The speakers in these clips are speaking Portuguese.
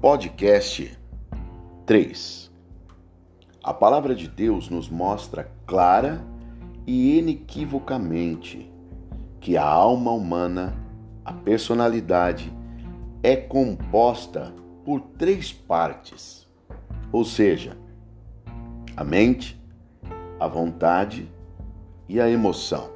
Podcast 3 A palavra de Deus nos mostra clara e inequivocamente que a alma humana, a personalidade, é composta por três partes, ou seja, a mente, a vontade e a emoção.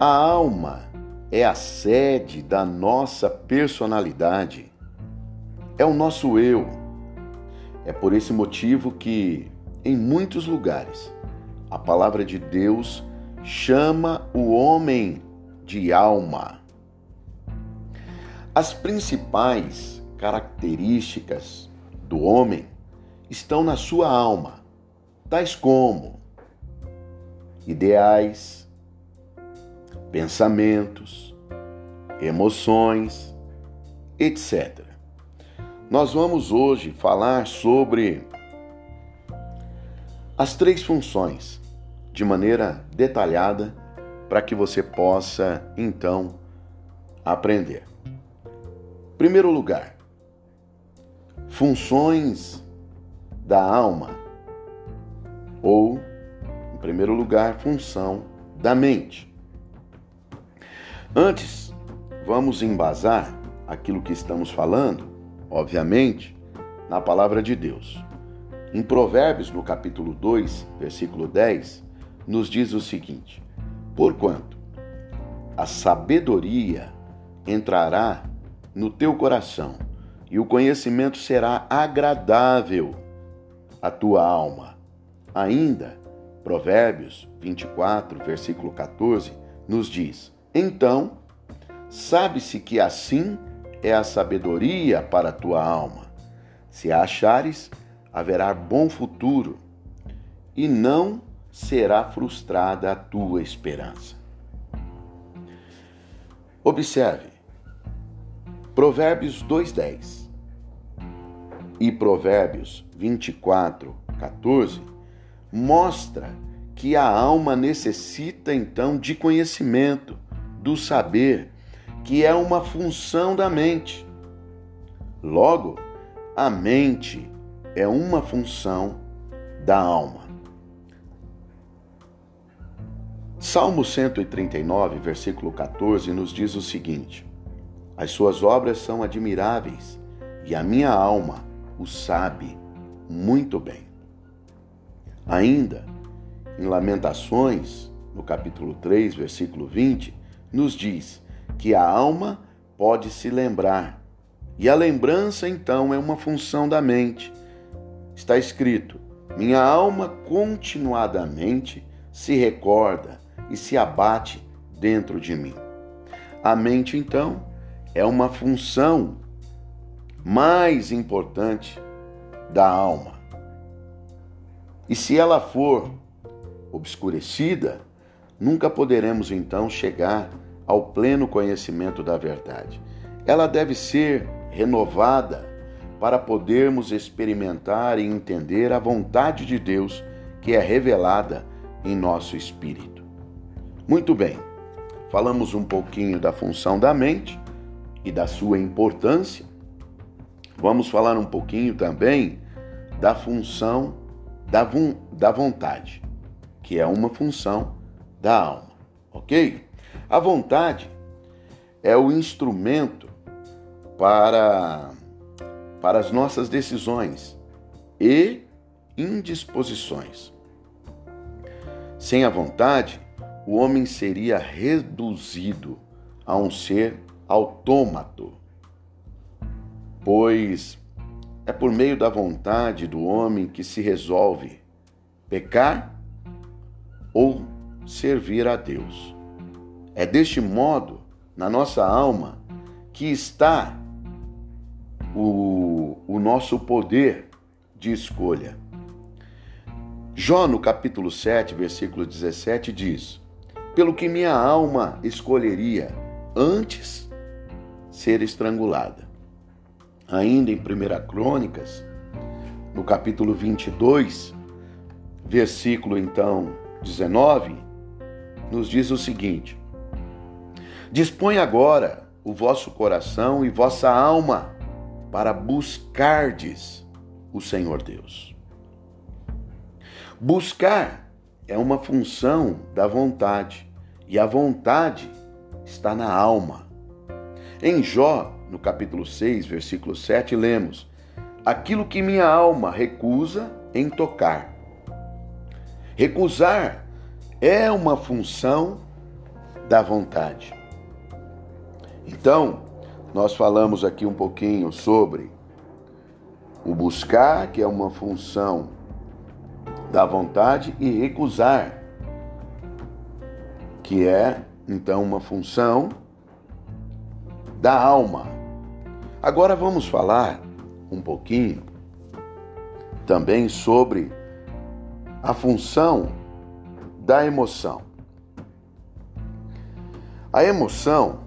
A alma é a sede da nossa personalidade, é o nosso eu. É por esse motivo que, em muitos lugares, a palavra de Deus chama o homem de alma. As principais características do homem estão na sua alma, tais como ideais, pensamentos, emoções, etc. Nós vamos hoje falar sobre as três funções de maneira detalhada para que você possa então aprender. Primeiro lugar, funções da alma ou, em primeiro lugar, função da mente. Antes, vamos embasar aquilo que estamos falando, obviamente, na palavra de Deus. Em Provérbios, no capítulo 2, versículo 10, nos diz o seguinte: Porquanto a sabedoria entrará no teu coração, e o conhecimento será agradável à tua alma. Ainda, Provérbios 24, versículo 14, nos diz: então, sabe-se que assim é a sabedoria para a tua alma. Se a achares, haverá bom futuro e não será frustrada a tua esperança. Observe, Provérbios 2,10 e Provérbios 24, 14 mostra que a alma necessita então de conhecimento do saber, que é uma função da mente. Logo, a mente é uma função da alma. Salmo 139, versículo 14, nos diz o seguinte: As suas obras são admiráveis e a minha alma o sabe muito bem. Ainda, em Lamentações, no capítulo 3, versículo 20, nos diz que a alma pode se lembrar. E a lembrança, então, é uma função da mente. Está escrito: Minha alma continuadamente se recorda e se abate dentro de mim. A mente, então, é uma função mais importante da alma. E se ela for obscurecida, nunca poderemos então chegar ao pleno conhecimento da verdade. Ela deve ser renovada para podermos experimentar e entender a vontade de Deus que é revelada em nosso espírito. Muito bem, falamos um pouquinho da função da mente e da sua importância. Vamos falar um pouquinho também da função da, da vontade, que é uma função da alma, ok? A vontade é o instrumento para, para as nossas decisões e indisposições. Sem a vontade, o homem seria reduzido a um ser autômato, pois é por meio da vontade do homem que se resolve pecar ou servir a Deus. É deste modo, na nossa alma, que está o, o nosso poder de escolha. Jó, no capítulo 7, versículo 17, diz: Pelo que minha alma escolheria antes ser estrangulada. Ainda em 1 Crônicas, no capítulo 22, versículo então 19, nos diz o seguinte: Dispõe agora o vosso coração e vossa alma para buscardes o Senhor Deus. Buscar é uma função da vontade, e a vontade está na alma. Em Jó, no capítulo 6, versículo 7, lemos: Aquilo que minha alma recusa em tocar. Recusar é uma função da vontade. Então, nós falamos aqui um pouquinho sobre o buscar, que é uma função da vontade, e recusar, que é então uma função da alma. Agora vamos falar um pouquinho também sobre a função da emoção. A emoção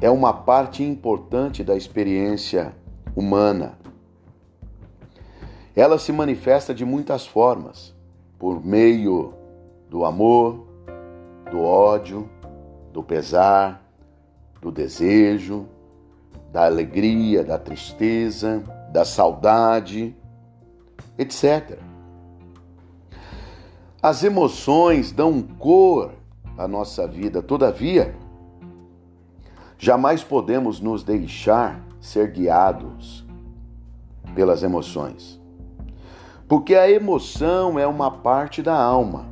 é uma parte importante da experiência humana. Ela se manifesta de muitas formas, por meio do amor, do ódio, do pesar, do desejo, da alegria, da tristeza, da saudade, etc. As emoções dão cor à nossa vida, todavia, jamais podemos nos deixar ser guiados pelas emoções. Porque a emoção é uma parte da alma.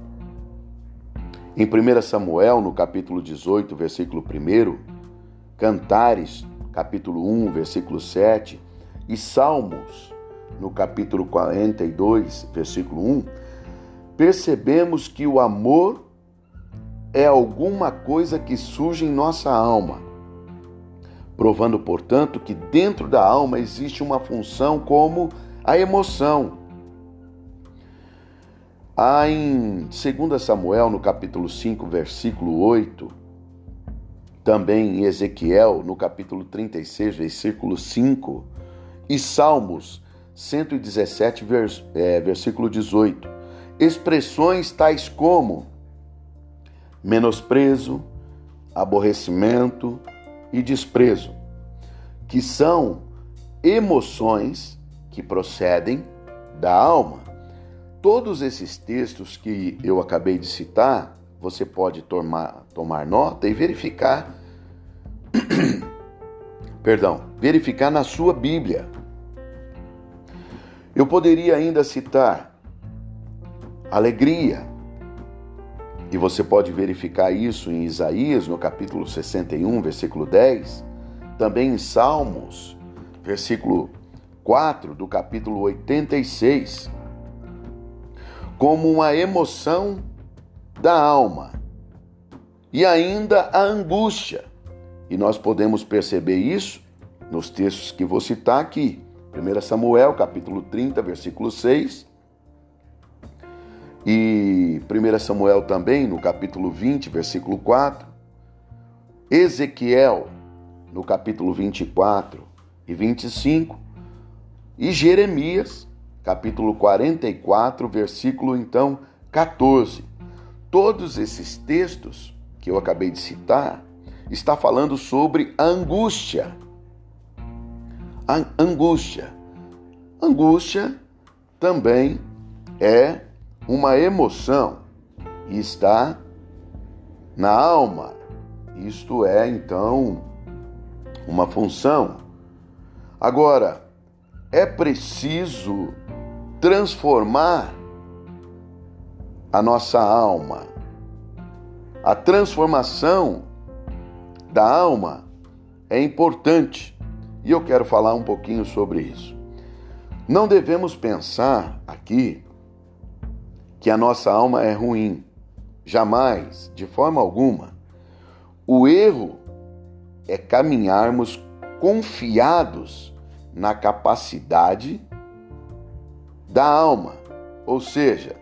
Em 1 Samuel, no capítulo 18, versículo 1, Cantares, capítulo 1, versículo 7, e Salmos, no capítulo 42, versículo 1, percebemos que o amor é alguma coisa que surge em nossa alma, provando, portanto, que dentro da alma existe uma função como a emoção. Há em 2 Samuel, no capítulo 5, versículo 8, também em Ezequiel, no capítulo 36, versículo 5, e Salmos 117, vers, é, versículo 18, expressões tais como menosprezo, aborrecimento e desprezo, que são emoções que procedem da alma. Todos esses textos que eu acabei de citar, você pode tomar, tomar nota e verificar, perdão, verificar na sua Bíblia. Eu poderia ainda citar alegria, e você pode verificar isso em Isaías, no capítulo 61, versículo 10, também em Salmos, versículo 4 do capítulo 86 como uma emoção da alma. E ainda a angústia. E nós podemos perceber isso nos textos que vou citar aqui. 1 Samuel, capítulo 30, versículo 6. E 1 Samuel também, no capítulo 20, versículo 4. Ezequiel, no capítulo 24 e 25. E Jeremias, capítulo 44, versículo então 14. Todos esses textos que eu acabei de citar está falando sobre a angústia. A angústia. Angústia também é uma emoção e está na alma. Isto é então uma função. Agora, é preciso transformar a nossa alma. A transformação da alma é importante e eu quero falar um pouquinho sobre isso. Não devemos pensar aqui que a nossa alma é ruim. Jamais, de forma alguma. O erro é caminharmos confiados na capacidade da alma, ou seja,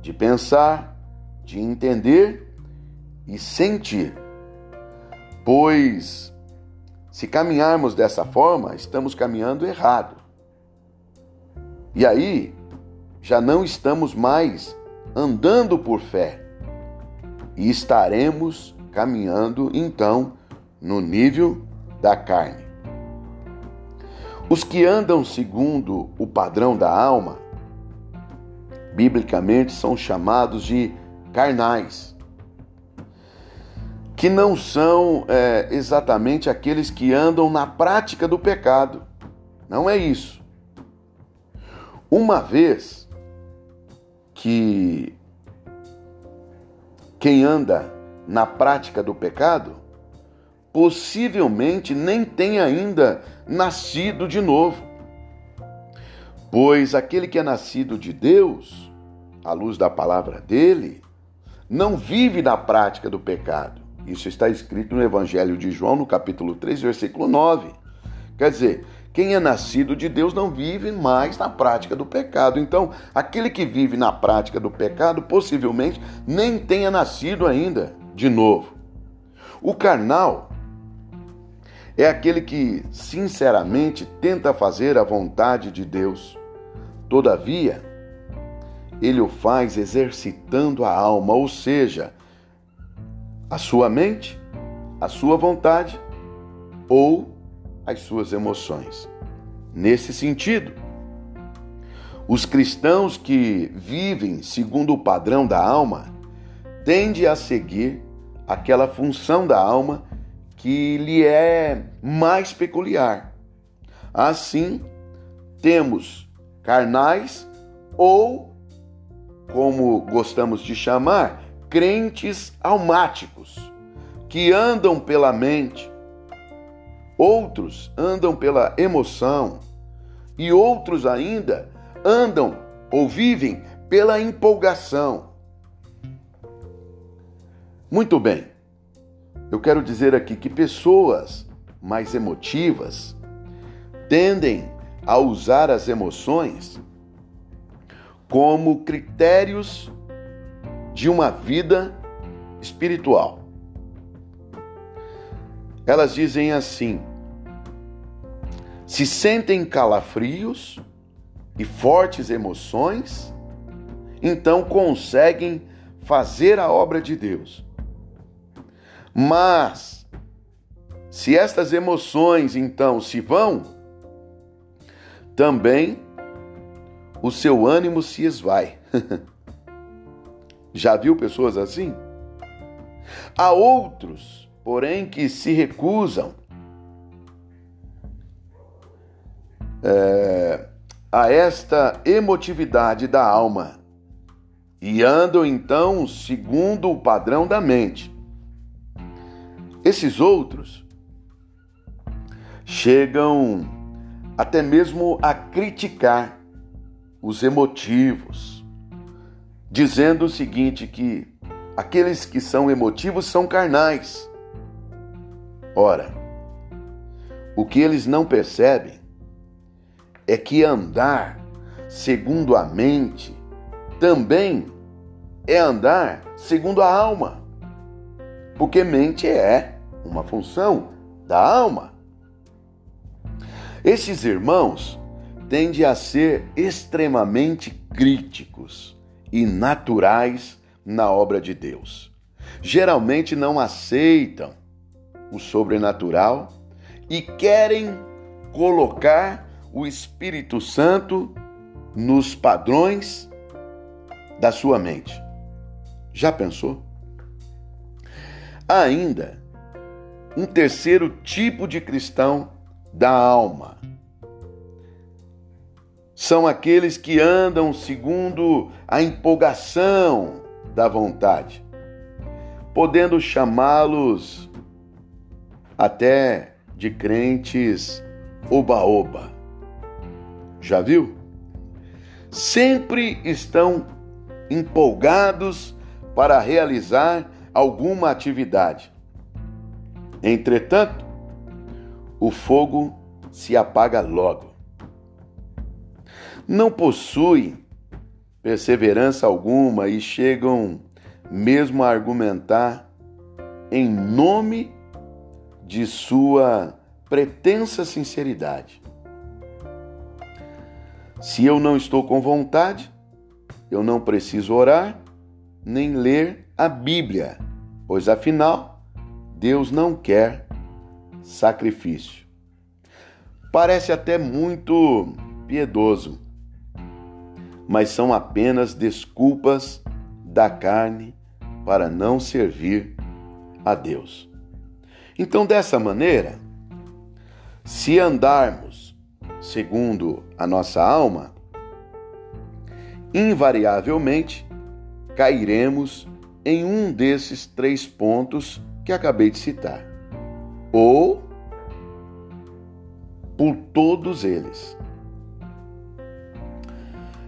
de pensar, de entender e sentir. Pois, se caminharmos dessa forma, estamos caminhando errado. E aí, já não estamos mais andando por fé e estaremos caminhando então no nível da carne. Os que andam segundo o padrão da alma, biblicamente são chamados de carnais, que não são é, exatamente aqueles que andam na prática do pecado. Não é isso. Uma vez que quem anda na prática do pecado, possivelmente nem tem ainda nascido de novo. Pois aquele que é nascido de Deus, à luz da palavra dele, não vive na prática do pecado. Isso está escrito no Evangelho de João, no capítulo 3, versículo 9. Quer dizer, quem é nascido de Deus não vive mais na prática do pecado. Então, aquele que vive na prática do pecado possivelmente nem tenha nascido ainda de novo. O carnal é aquele que sinceramente tenta fazer a vontade de Deus. Todavia, ele o faz exercitando a alma, ou seja, a sua mente, a sua vontade ou as suas emoções. Nesse sentido, os cristãos que vivem segundo o padrão da alma tendem a seguir aquela função da alma que lhe é mais peculiar. Assim, temos carnais ou, como gostamos de chamar, crentes almáticos, que andam pela mente, outros andam pela emoção e outros ainda andam ou vivem pela empolgação. Muito bem, eu quero dizer aqui que pessoas mais emotivas tendem a usar as emoções como critérios de uma vida espiritual. Elas dizem assim: se sentem calafrios e fortes emoções, então conseguem fazer a obra de Deus. Mas, se estas emoções então se vão, também o seu ânimo se esvai. Já viu pessoas assim? Há outros, porém, que se recusam é, a esta emotividade da alma e andam então segundo o padrão da mente. Esses outros chegam até mesmo a criticar os emotivos, dizendo o seguinte: que aqueles que são emotivos são carnais. Ora, o que eles não percebem é que andar segundo a mente também é andar segundo a alma, porque mente é uma função da alma. Esses irmãos tende a ser extremamente críticos e naturais na obra de Deus. Geralmente não aceitam o sobrenatural e querem colocar o Espírito Santo nos padrões da sua mente. Já pensou? Ainda, um terceiro tipo de cristão da alma são aqueles que andam segundo a empolgação da vontade, podendo chamá-los até de crentes oba-oba. Já viu? Sempre estão empolgados para realizar alguma atividade. Entretanto, o fogo se apaga logo não possuem perseverança alguma e chegam mesmo a argumentar em nome de sua pretensa sinceridade. Se eu não estou com vontade, eu não preciso orar nem ler a Bíblia, pois afinal, Deus não quer sacrifício. Parece até muito piedoso, mas são apenas desculpas da carne para não servir a Deus. Então, dessa maneira, se andarmos segundo a nossa alma, invariavelmente cairemos em um desses três pontos que acabei de citar. Ou por todos eles.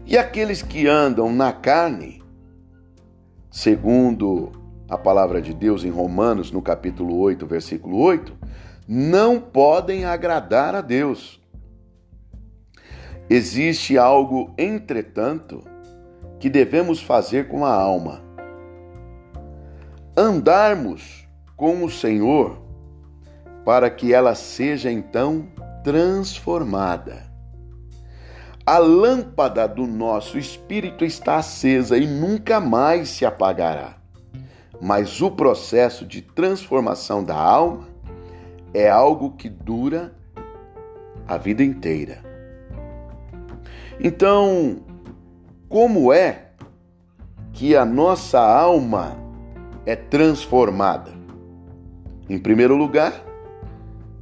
E aqueles que andam na carne, segundo a palavra de Deus em Romanos, no capítulo 8, versículo 8, não podem agradar a Deus. Existe algo, entretanto, que devemos fazer com a alma. Andarmos com o Senhor para que ela seja então transformada. A lâmpada do nosso espírito está acesa e nunca mais se apagará. Mas o processo de transformação da alma é algo que dura a vida inteira. Então, como é que a nossa alma é transformada? Em primeiro lugar,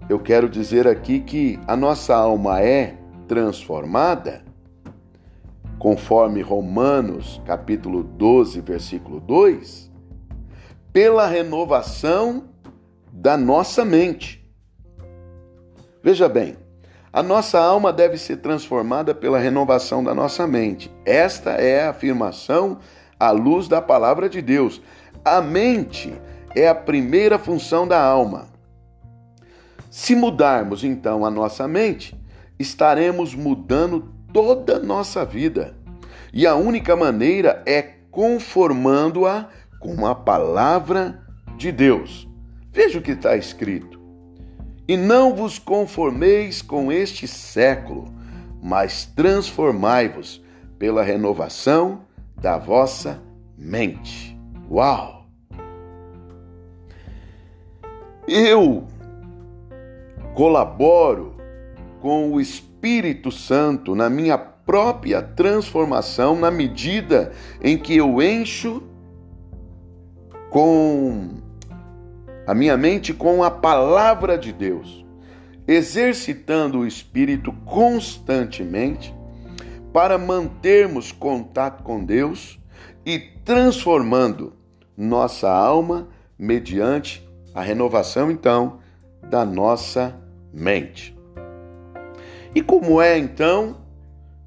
eu quero dizer aqui que a nossa alma é transformada, conforme Romanos capítulo 12, versículo 2, pela renovação da nossa mente. Veja bem, a nossa alma deve ser transformada pela renovação da nossa mente. Esta é a afirmação à luz da palavra de Deus. A mente é a primeira função da alma. Se mudarmos então a nossa mente, estaremos mudando toda a nossa vida. E a única maneira é conformando-a com a palavra de Deus. Veja o que está escrito. E não vos conformeis com este século, mas transformai-vos pela renovação da vossa mente. Uau! Eu colaboro com o Espírito Santo na minha própria transformação na medida em que eu encho com a minha mente com a palavra de Deus, exercitando o espírito constantemente para mantermos contato com Deus e transformando nossa alma mediante a renovação então da nossa mente. E como é então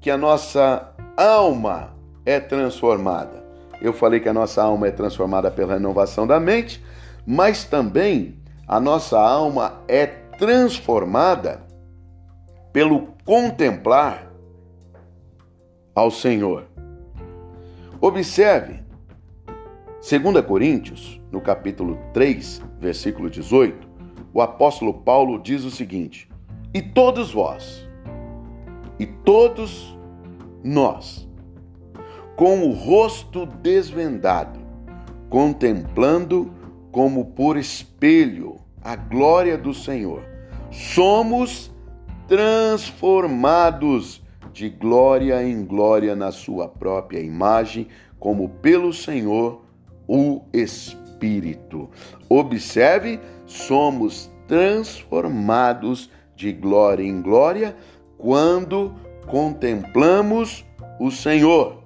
que a nossa alma é transformada? Eu falei que a nossa alma é transformada pela renovação da mente, mas também a nossa alma é transformada pelo contemplar ao Senhor. Observe, 2 Coríntios, no capítulo 3, versículo 18, o apóstolo Paulo diz o seguinte: E todos vós, e todos nós, com o rosto desvendado, contemplando como por espelho a glória do Senhor, somos transformados de glória em glória na sua própria imagem, como pelo Senhor o Espírito. Observe somos transformados de glória em glória quando contemplamos o Senhor.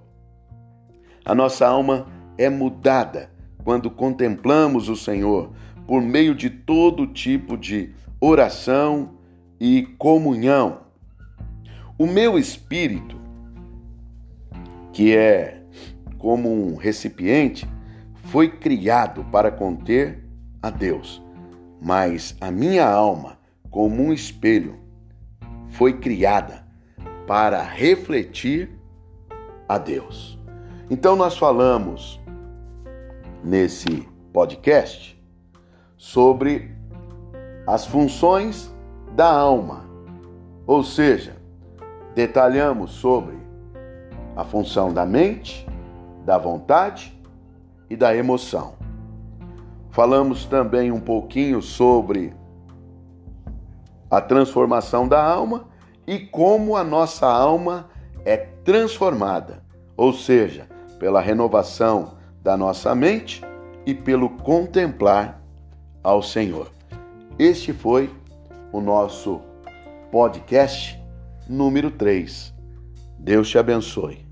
A nossa alma é mudada quando contemplamos o Senhor por meio de todo tipo de oração e comunhão. O meu espírito, que é como um recipiente, foi criado para conter a Deus mas a minha alma, como um espelho, foi criada para refletir a Deus. Então, nós falamos nesse podcast sobre as funções da alma, ou seja, detalhamos sobre a função da mente, da vontade e da emoção. Falamos também um pouquinho sobre a transformação da alma e como a nossa alma é transformada, ou seja, pela renovação da nossa mente e pelo contemplar ao Senhor. Este foi o nosso podcast número 3. Deus te abençoe.